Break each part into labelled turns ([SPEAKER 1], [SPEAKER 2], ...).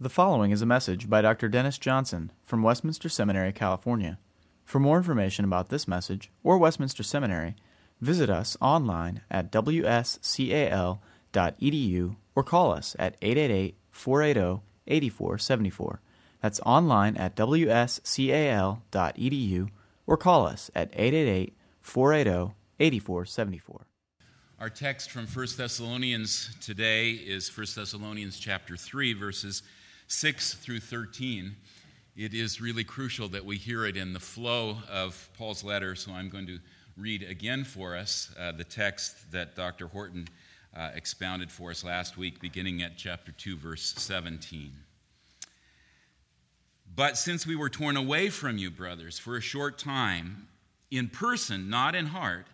[SPEAKER 1] The following is a message by Dr. Dennis Johnson from Westminster Seminary, California. For more information about this message or Westminster Seminary, visit us online at wscal.edu or call us at 888 480 8474. That's online at wscal.edu or call us at 888 480 8474.
[SPEAKER 2] Our text from 1 Thessalonians today is 1 Thessalonians chapter 3 verses 6 through 13. It is really crucial that we hear it in the flow of Paul's letter, so I'm going to read again for us uh, the text that Dr. Horton uh, expounded for us last week, beginning at chapter 2, verse 17. But since we were torn away from you, brothers, for a short time, in person, not in heart,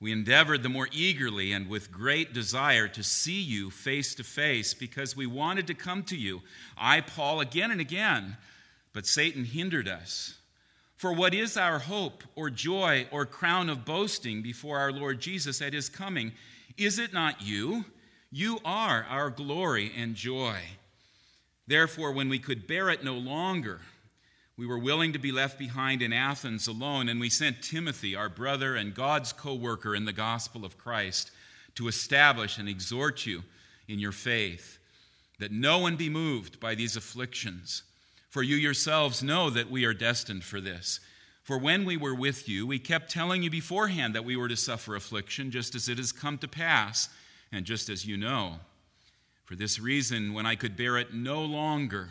[SPEAKER 2] we endeavored the more eagerly and with great desire to see you face to face because we wanted to come to you, I, Paul, again and again, but Satan hindered us. For what is our hope or joy or crown of boasting before our Lord Jesus at his coming? Is it not you? You are our glory and joy. Therefore, when we could bear it no longer, we were willing to be left behind in Athens alone, and we sent Timothy, our brother and God's co worker in the gospel of Christ, to establish and exhort you in your faith, that no one be moved by these afflictions. For you yourselves know that we are destined for this. For when we were with you, we kept telling you beforehand that we were to suffer affliction, just as it has come to pass, and just as you know. For this reason, when I could bear it no longer,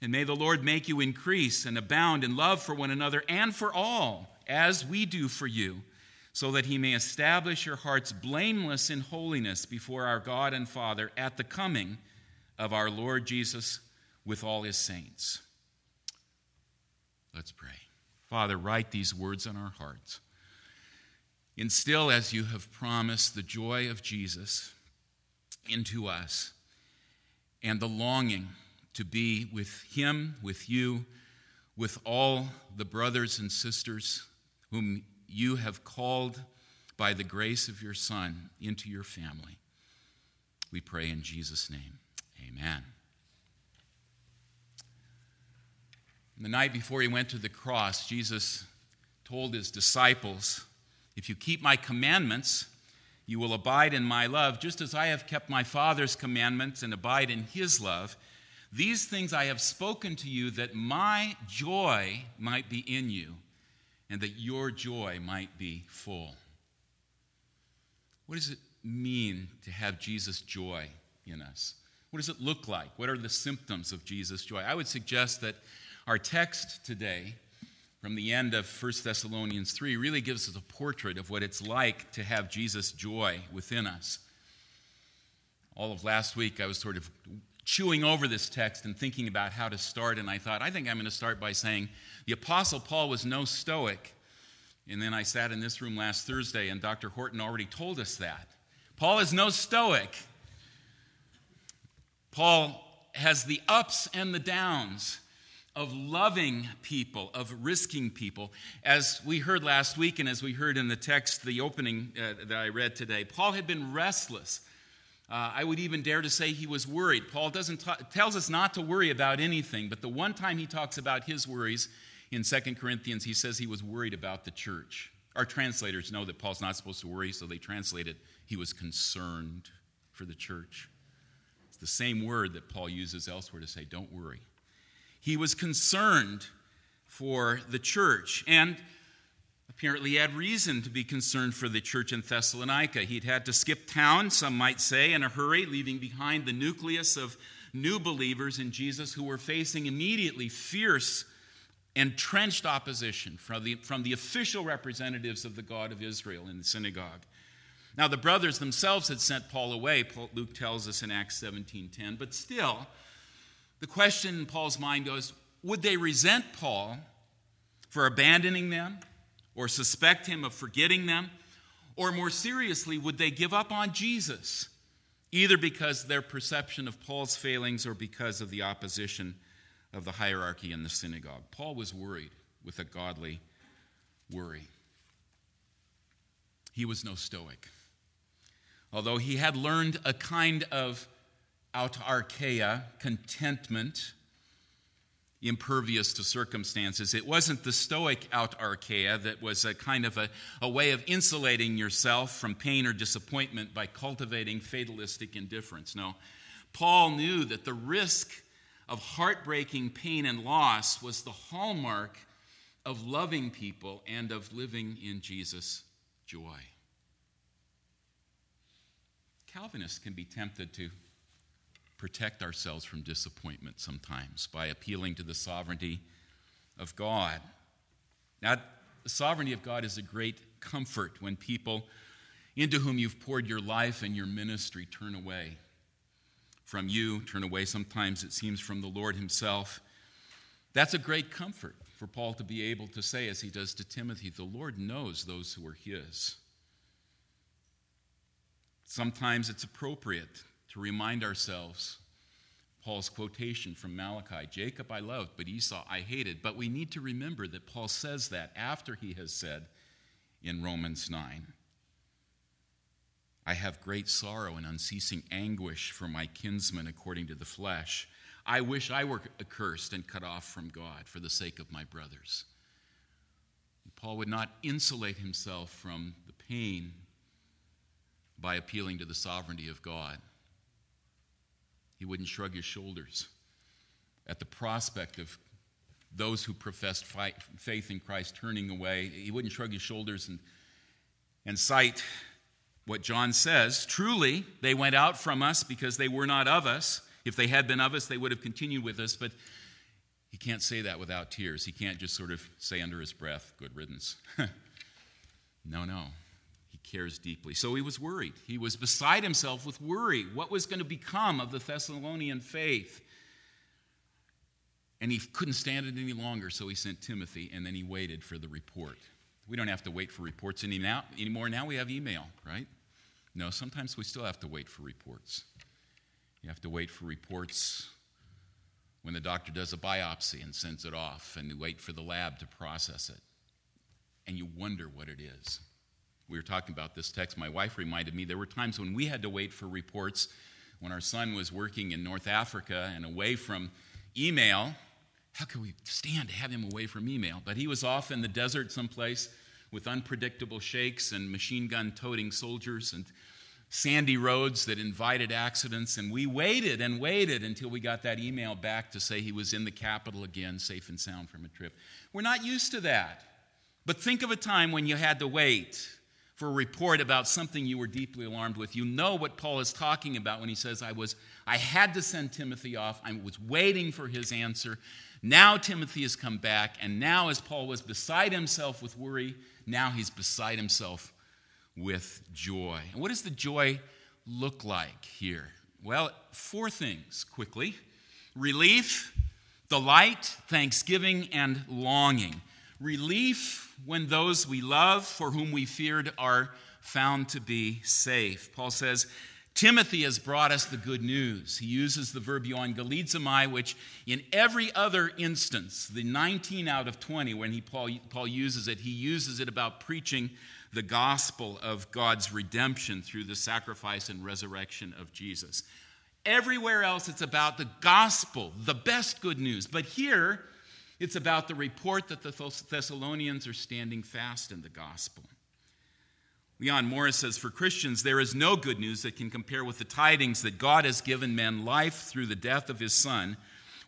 [SPEAKER 2] and may the Lord make you increase and abound in love for one another and for all, as we do for you, so that he may establish your hearts blameless in holiness before our God and Father at the coming of our Lord Jesus with all his saints. Let's pray. Father, write these words on our hearts. Instill, as you have promised, the joy of Jesus into us and the longing to be with him, with you, with all the brothers and sisters whom you have called by the grace of your Son into your family. We pray in Jesus' name. Amen. The night before he went to the cross, Jesus told his disciples, If you keep my commandments, you will abide in my love, just as I have kept my Father's commandments and abide in his love. These things I have spoken to you that my joy might be in you and that your joy might be full. What does it mean to have Jesus' joy in us? What does it look like? What are the symptoms of Jesus' joy? I would suggest that our text today from the end of 1 Thessalonians 3 really gives us a portrait of what it's like to have Jesus' joy within us. All of last week, I was sort of chewing over this text and thinking about how to start, and I thought, I think I'm going to start by saying the Apostle Paul was no Stoic. And then I sat in this room last Thursday, and Dr. Horton already told us that. Paul is no Stoic. Paul has the ups and the downs of loving people, of risking people. As we heard last week, and as we heard in the text, the opening uh, that I read today, Paul had been restless uh, I would even dare to say he was worried. Paul doesn't tells us not to worry about anything, but the one time he talks about his worries in 2 Corinthians, he says he was worried about the church. Our translators know that Paul's not supposed to worry, so they translate it, he was concerned for the church. It's the same word that Paul uses elsewhere to say, don't worry. He was concerned for the church. And apparently had reason to be concerned for the church in Thessalonica. He'd had to skip town, some might say, in a hurry, leaving behind the nucleus of new believers in Jesus who were facing immediately fierce, entrenched opposition from the, from the official representatives of the God of Israel in the synagogue. Now, the brothers themselves had sent Paul away, Luke tells us in Acts 17:10, but still, the question in Paul's mind goes, would they resent Paul for abandoning them? Or suspect him of forgetting them? Or more seriously, would they give up on Jesus, either because their perception of Paul's failings or because of the opposition of the hierarchy in the synagogue? Paul was worried with a godly worry. He was no Stoic. Although he had learned a kind of autarkeia, contentment, impervious to circumstances. It wasn't the Stoic autarkeia that was a kind of a, a way of insulating yourself from pain or disappointment by cultivating fatalistic indifference. No, Paul knew that the risk of heartbreaking pain and loss was the hallmark of loving people and of living in Jesus' joy. Calvinists can be tempted to protect ourselves from disappointment sometimes by appealing to the sovereignty of God. Now, the sovereignty of God is a great comfort when people into whom you've poured your life and your ministry turn away from you, turn away sometimes, it seems, from the Lord Himself. That's a great comfort for Paul to be able to say, as he does to Timothy, the Lord knows those who are His. Sometimes it's appropriate to remind ourselves Paul's quotation from Malachi Jacob I loved, but Esau I hated. But we need to remember that Paul says that after he has said in Romans 9, I have great sorrow and unceasing anguish for my kinsmen according to the flesh. I wish I were accursed and cut off from God for the sake of my brothers. Paul would not insulate himself from the pain by appealing to the sovereignty of God. He wouldn't shrug his shoulders at the prospect of those who professed faith in Christ turning away. He wouldn't shrug his shoulders and, and cite what John says. Truly, they went out from us because they were not of us. If they had been of us, they would have continued with us. But he can't say that without tears. He can't just sort of say under his breath, good riddance. no, no cares deeply. So he was worried. He was beside himself with worry. What was going to become of the Thessalonian faith? And he couldn't stand it any longer, so he sent Timothy, and then he waited for the report. We don't have to wait for reports any now, anymore. Now we have email, right? No, sometimes we still have to wait for reports. You have to wait for reports when the doctor does a biopsy and sends it off, and you wait for the lab to process it. And you wonder what it is we were talking about this text, my wife reminded me there were times when we had to wait for reports when our son was working in North Africa and away from email. How could we stand to have him away from email? But he was off in the desert someplace with unpredictable shakes and machine gun toting soldiers and sandy roads that invited accidents. And we waited and waited until we got that email back to say he was in the capital again, safe and sound from a trip. We're not used to that. But think of a time when you had to wait for a report about something you were deeply alarmed with. You know what Paul is talking about when he says, I was I had to send Timothy off. I was waiting for his answer. Now Timothy has come back, and now as Paul was beside himself with worry, now he's beside himself with joy. And what does the joy look like here? Well, four things quickly relief, delight, thanksgiving, and longing relief when those we love, for whom we feared, are found to be safe. Paul says, Timothy has brought us the good news. He uses the verb euangelizomai, which in every other instance, the 19 out of 20, when he, Paul, Paul uses it, he uses it about preaching the gospel of God's redemption through the sacrifice and resurrection of Jesus. Everywhere else, it's about the gospel, the best good news. But here, it's about the report that the Thessalonians are standing fast in the gospel. Leon Morris says For Christians, there is no good news that can compare with the tidings that God has given men life through the death of his Son,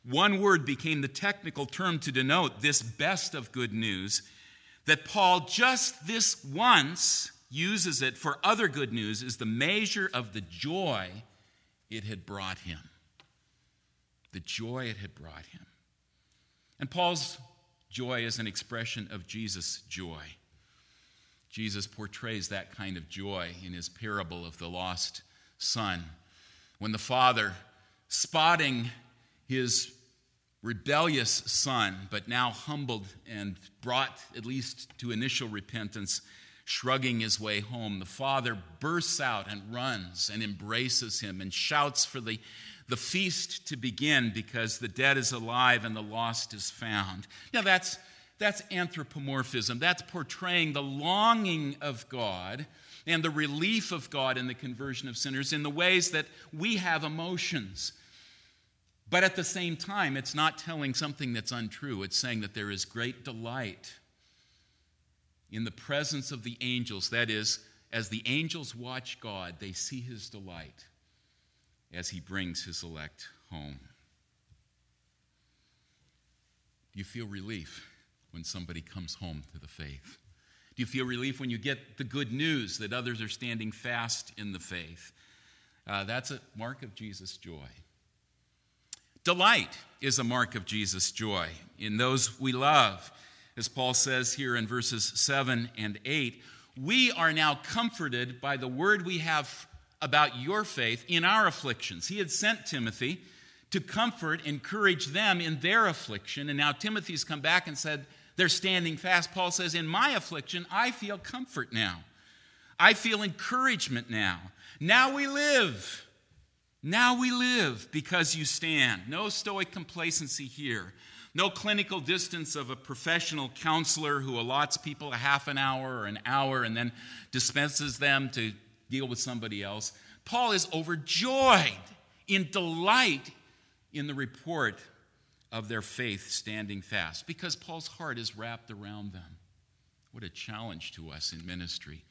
[SPEAKER 2] One word became the technical term to denote this best of good news that Paul just this once uses it for other good news is the measure of the joy it had brought him. The joy it had brought him. And Paul's joy is an expression of Jesus' joy. Jesus portrays that kind of joy in his parable of the lost son. When the father, spotting his rebellious son, but now humbled and brought at least to initial repentance, shrugging his way home, the father bursts out and runs and embraces him and shouts for the, the feast to begin because the dead is alive and the lost is found. Now, that's that's anthropomorphism. That's portraying the longing of God and the relief of God in the conversion of sinners in the ways that we have emotions. But at the same time, it's not telling something that's untrue. It's saying that there is great delight in the presence of the angels. That is, as the angels watch God, they see his delight as he brings his elect home. Do you feel relief? when somebody comes home to the faith? Do you feel relief when you get the good news that others are standing fast in the faith? Uh, that's a mark of Jesus' joy. Delight is a mark of Jesus' joy in those we love. As Paul says here in verses 7 and 8, we are now comforted by the word we have about your faith in our afflictions. He had sent Timothy to comfort, encourage them in their affliction, and now Timothy's come back and said, they're standing fast. Paul says, In my affliction, I feel comfort now. I feel encouragement now. Now we live. Now we live because you stand. No stoic complacency here. No clinical distance of a professional counselor who allots people a half an hour or an hour and then dispenses them to deal with somebody else. Paul is overjoyed in delight in the report of their faith standing fast because Paul's heart is wrapped around them. What a challenge to us in ministry.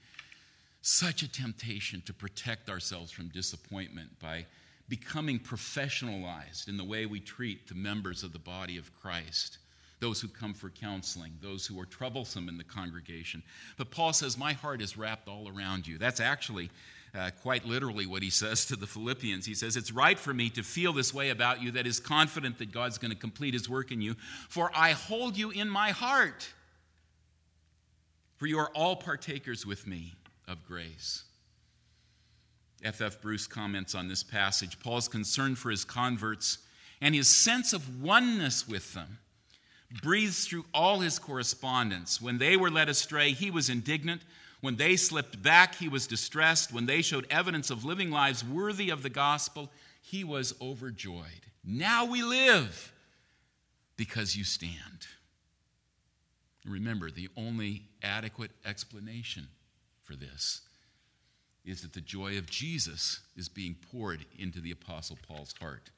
[SPEAKER 2] Such a temptation to protect ourselves from disappointment by becoming professionalized in the way we treat the members of the body of Christ, those who come for counseling, those who are troublesome in the congregation. But Paul says, My heart is wrapped all around you. That's actually uh, quite literally what he says to the Philippians. He says, It's right for me to feel this way about you, that is confident that God's going to complete his work in you, for I hold you in my heart. For you are all partakers with me of grace. F.F. F. Bruce comments on this passage Paul's concern for his converts and his sense of oneness with them breathes through all his correspondence. When they were led astray, he was indignant. When they slipped back, he was distressed. When they showed evidence of living lives worthy of the gospel, he was overjoyed. Now we live because you stand. Remember, the only adequate explanation for this is that the joy of Jesus is being poured into the Apostle Paul's heart.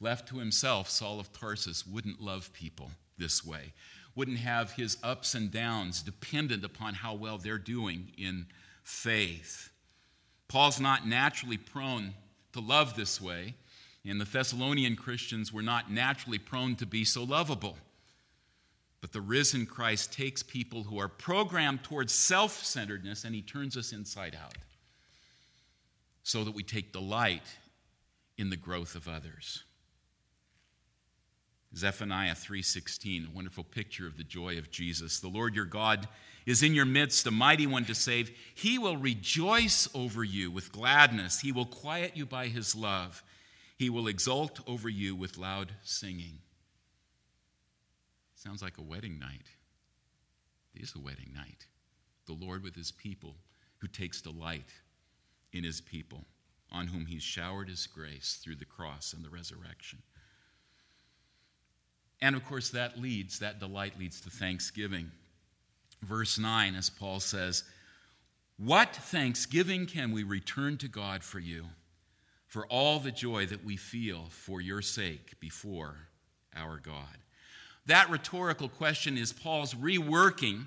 [SPEAKER 2] Left to himself, Saul of Tarsus wouldn't love people this way wouldn't have his ups and downs dependent upon how well they're doing in faith. Paul's not naturally prone to love this way, and the Thessalonian Christians were not naturally prone to be so lovable. But the risen Christ takes people who are programmed towards self centeredness and he turns us inside out so that we take delight in the growth of others. Zephaniah 3:16, a wonderful picture of the joy of Jesus. The Lord your God is in your midst, a mighty one to save. He will rejoice over you with gladness. He will quiet you by his love. He will exult over you with loud singing. Sounds like a wedding night. It is a wedding night. The Lord with his people who takes delight in his people, on whom he's showered his grace through the cross and the resurrection. And of course, that leads, that delight leads to thanksgiving. Verse 9, as Paul says, What thanksgiving can we return to God for you, for all the joy that we feel for your sake before our God? That rhetorical question is Paul's reworking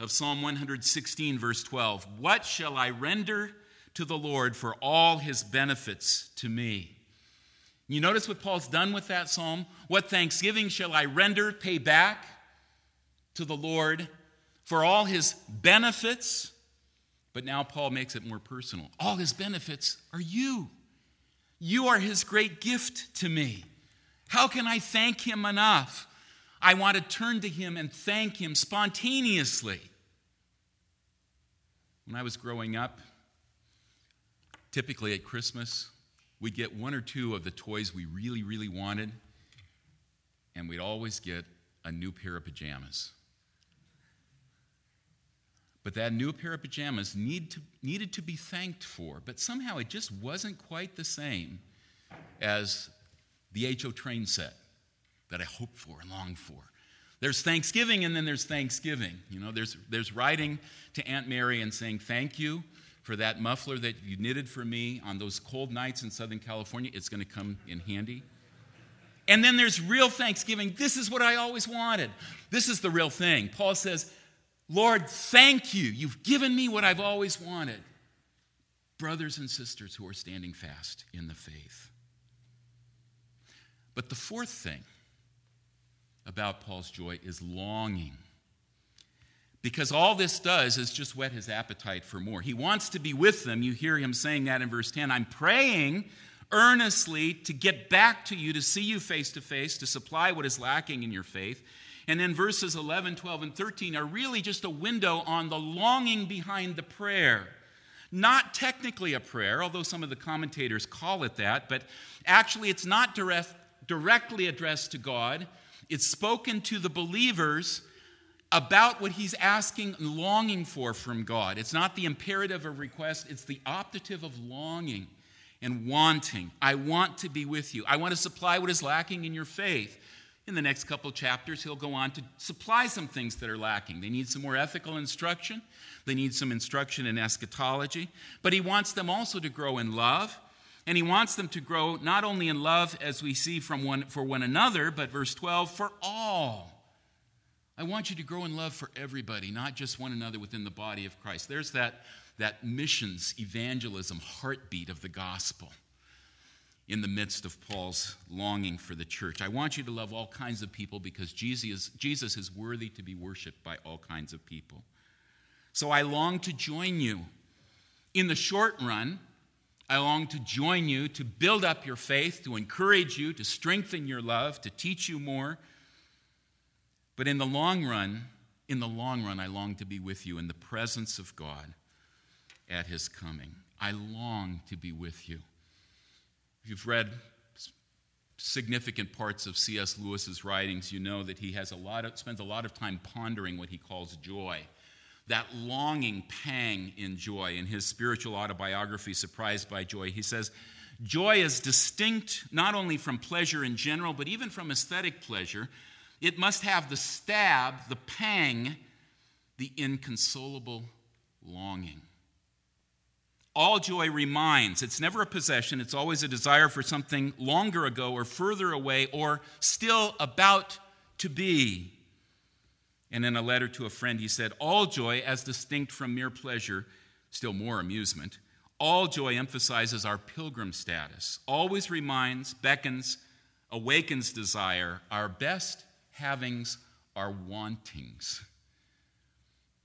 [SPEAKER 2] of Psalm 116, verse 12. What shall I render to the Lord for all his benefits to me? You notice what Paul's done with that psalm? What thanksgiving shall I render, pay back to the Lord for all his benefits? But now Paul makes it more personal. All his benefits are you. You are his great gift to me. How can I thank him enough? I want to turn to him and thank him spontaneously. When I was growing up, typically at Christmas, we'd get one or two of the toys we really, really wanted, and we'd always get a new pair of pajamas. But that new pair of pajamas need to, needed to be thanked for, but somehow it just wasn't quite the same as the HO train set that I hoped for and longed for. There's Thanksgiving and then there's Thanksgiving. You know, there's, there's writing to Aunt Mary and saying, Thank you for that muffler that you knitted for me on those cold nights in Southern California. It's going to come in handy. And then there's real Thanksgiving. This is what I always wanted. This is the real thing. Paul says, Lord, thank you. You've given me what I've always wanted. Brothers and sisters who are standing fast in the faith. But the fourth thing about Paul's joy is longing. Because all this does is just whet his appetite for more. He wants to be with them. You hear him saying that in verse 10. I'm praying earnestly to get back to you, to see you face to face, to supply what is lacking in your faith. And then verses 11, 12, and 13 are really just a window on the longing behind the prayer. Not technically a prayer, although some of the commentators call it that, but actually it's not direct, directly addressed to God. It's spoken to the believers about what he's asking and longing for from God. It's not the imperative of request, it's the optative of longing and wanting. I want to be with you. I want to supply what is lacking in your faith. In the next couple chapters, he'll go on to supply some things that are lacking. They need some more ethical instruction, they need some instruction in eschatology, but he wants them also to grow in love. And he wants them to grow not only in love as we see from one for one another, but verse 12, for all. I want you to grow in love for everybody, not just one another within the body of Christ. There's that, that missions, evangelism, heartbeat of the gospel in the midst of Paul's longing for the church. I want you to love all kinds of people because Jesus, Jesus is worthy to be worshiped by all kinds of people. So I long to join you. In the short run, I long to join you to build up your faith, to encourage you, to strengthen your love, to teach you more but in the long run, in the long run, I long to be with you in the presence of God at his coming. I long to be with you. If you've read significant parts of C.S. Lewis's writings, you know that he has a lot of, spends a lot of time pondering what he calls joy. That longing pang in joy. In his spiritual autobiography, Surprised by Joy, he says, Joy is distinct not only from pleasure in general, but even from aesthetic pleasure it must have the stab, the pang, the inconsolable longing. All joy reminds. It's never a possession, it's always a desire for something longer ago or further away or still about to be. And in a letter to a friend, he said, All joy, as distinct from mere pleasure, still more amusement, all joy emphasizes our pilgrim status, always reminds, beckons, awakens desire, our best havings are wantings.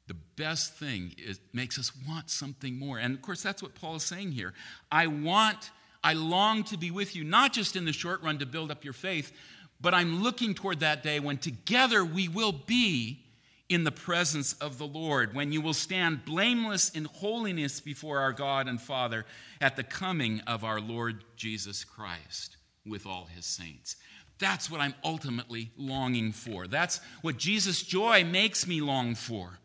[SPEAKER 2] The best thing is makes us want something more. And of course, that's what Paul is saying here. I want, I long to be with you, not just in the short run to build up your faith, but I'm looking toward that day when together we will be in the presence of the Lord, when you will stand blameless in holiness before our God and Father at the coming of our Lord Jesus Christ with all his saints. That's what I'm ultimately longing for. That's what Jesus' joy makes me long for.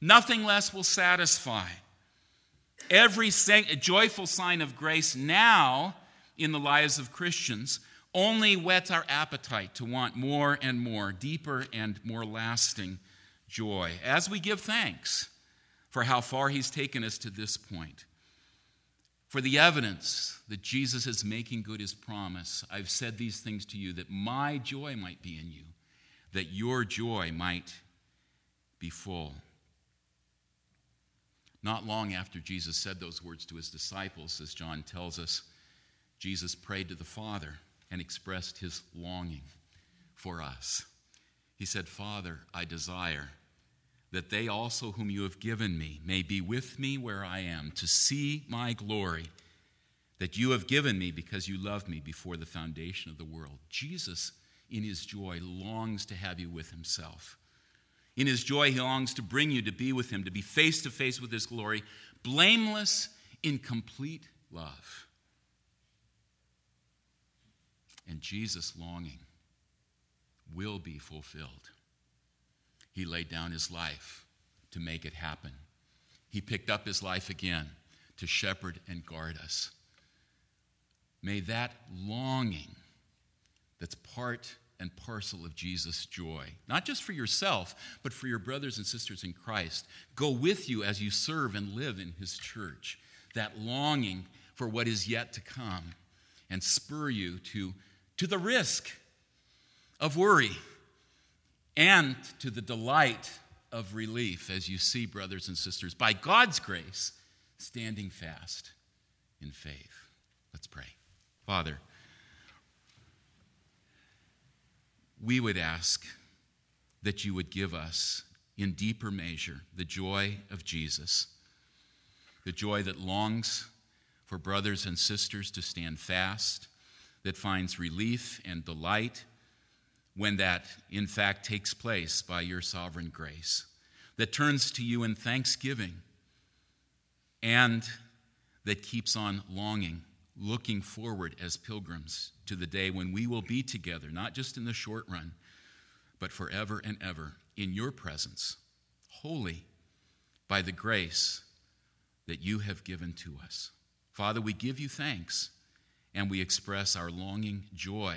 [SPEAKER 2] Nothing less will satisfy. Every joyful sign of grace now in the lives of Christians only whets our appetite to want more and more, deeper and more lasting joy as we give thanks for how far He's taken us to this point. For the evidence that Jesus is making good his promise, I've said these things to you that my joy might be in you, that your joy might be full. Not long after Jesus said those words to his disciples, as John tells us, Jesus prayed to the Father. and expressed his longing for us. He said, Father, I desire that they also, whom you have given me, may be with me where I am, to see my glory that you have given me because you loved me before the foundation of the world. Jesus, in his joy, longs to have you with himself. In his joy, he longs to bring you to be with him, to be face to face with his glory, blameless in complete love. And Jesus' longing will be fulfilled. He laid down his life to make it happen. He picked up his life again to shepherd and guard us. May that longing that's part and parcel of Jesus' joy, not just for yourself, but for your brothers and sisters in Christ, go with you as you serve and live in his church. That longing for what is yet to come and spur you to, to the risk of worry and to the delight of relief as you see, brothers and sisters, by God's grace, standing fast in faith. Let's pray. Father, we would ask that you would give us in deeper measure the joy of Jesus, the joy that longs for brothers and sisters to stand fast, that finds relief and delight when that, in fact, takes place by your sovereign grace, that turns to you in thanksgiving, and that keeps on longing looking forward as pilgrims to the day when we will be together, not just in the short run, but forever and ever in your presence, holy by the grace that you have given to us. Father, we give you thanks and we express our longing joy